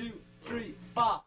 two, three, four.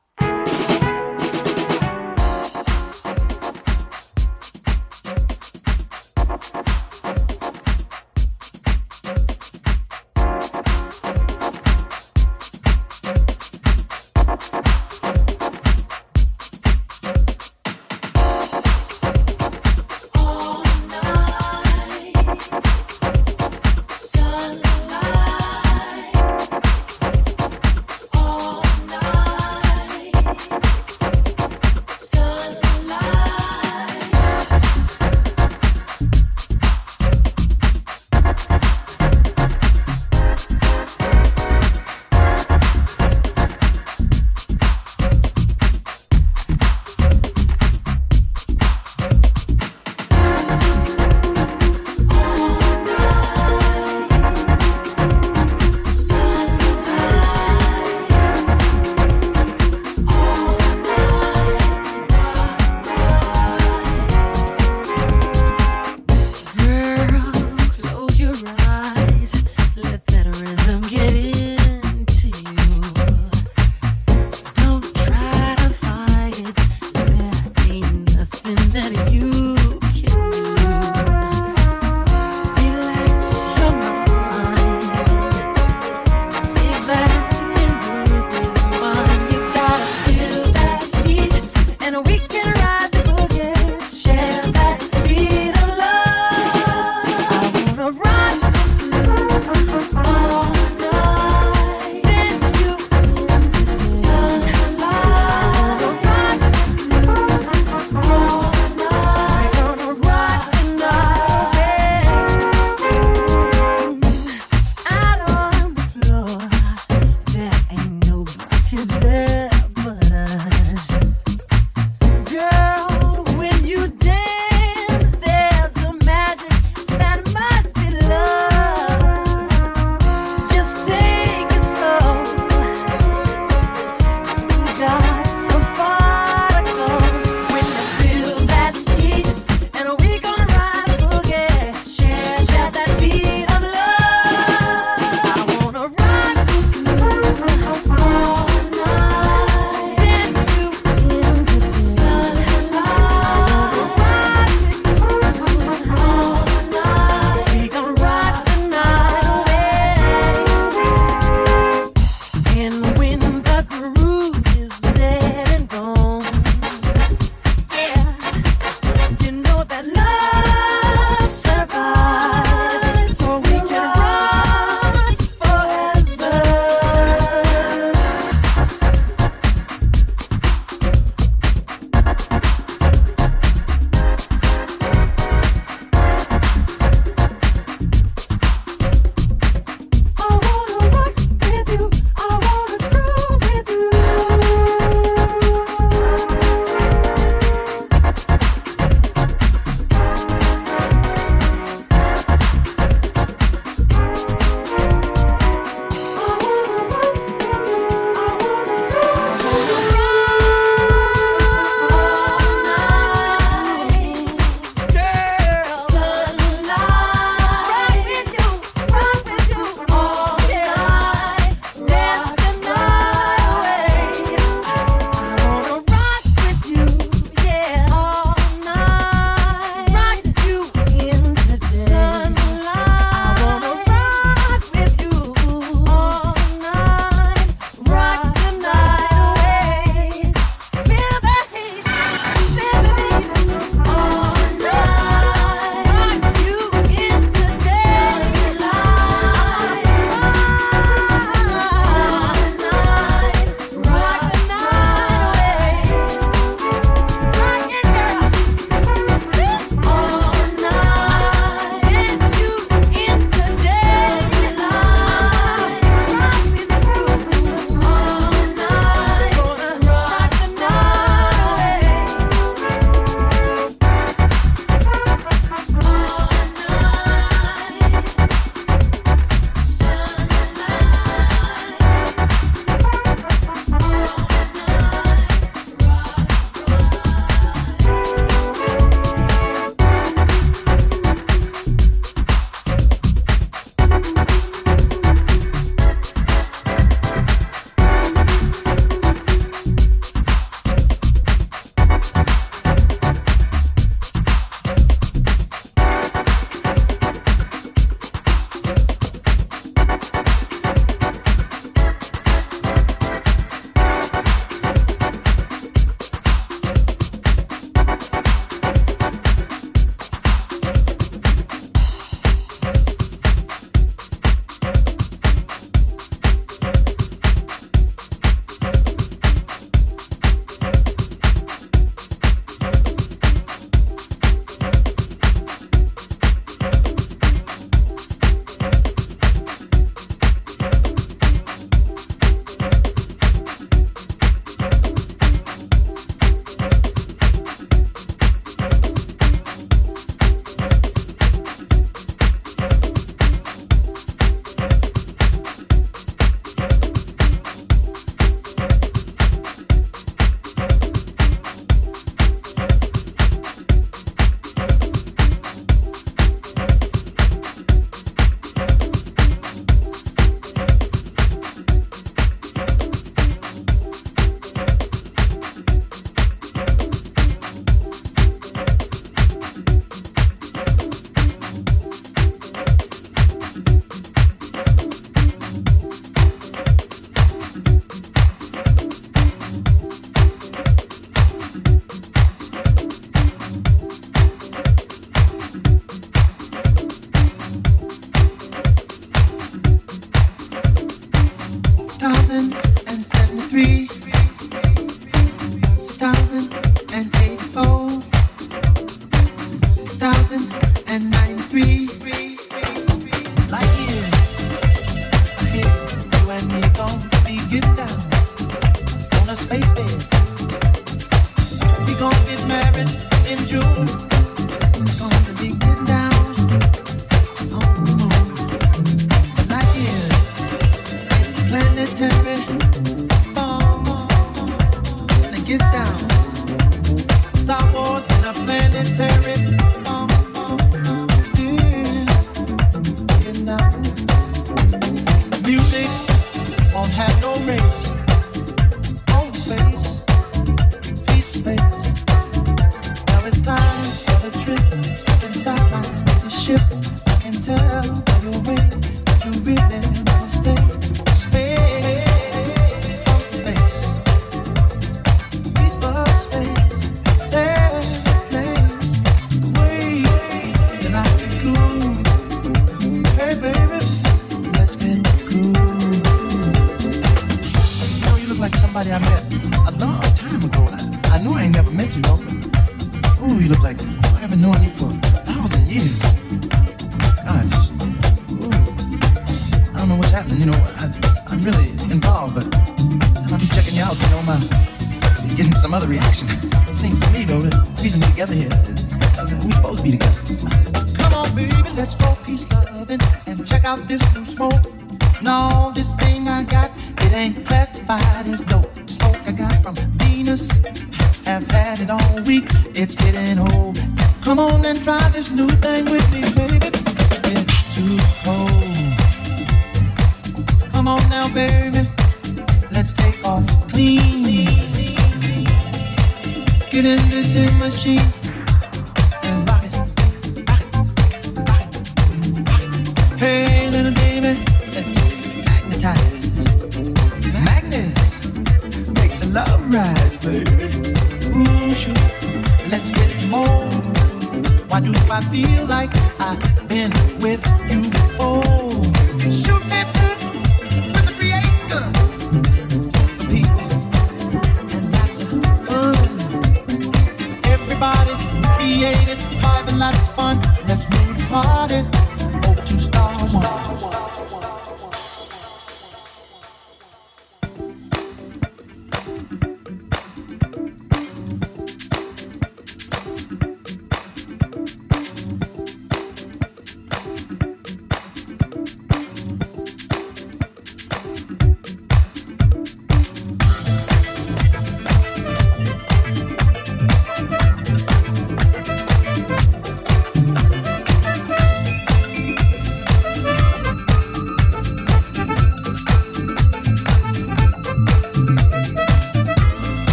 Right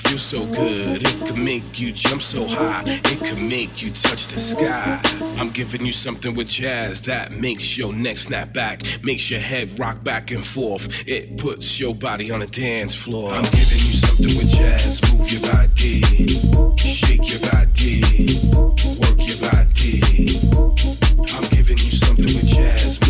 feel so good. It could make you jump so high. It could make you touch the sky. I'm giving you something with jazz that makes your neck snap back, makes your head rock back and forth. It puts your body on the dance floor. I'm giving you something with jazz. Move your body, shake your body, work your body. I'm giving you something with jazz.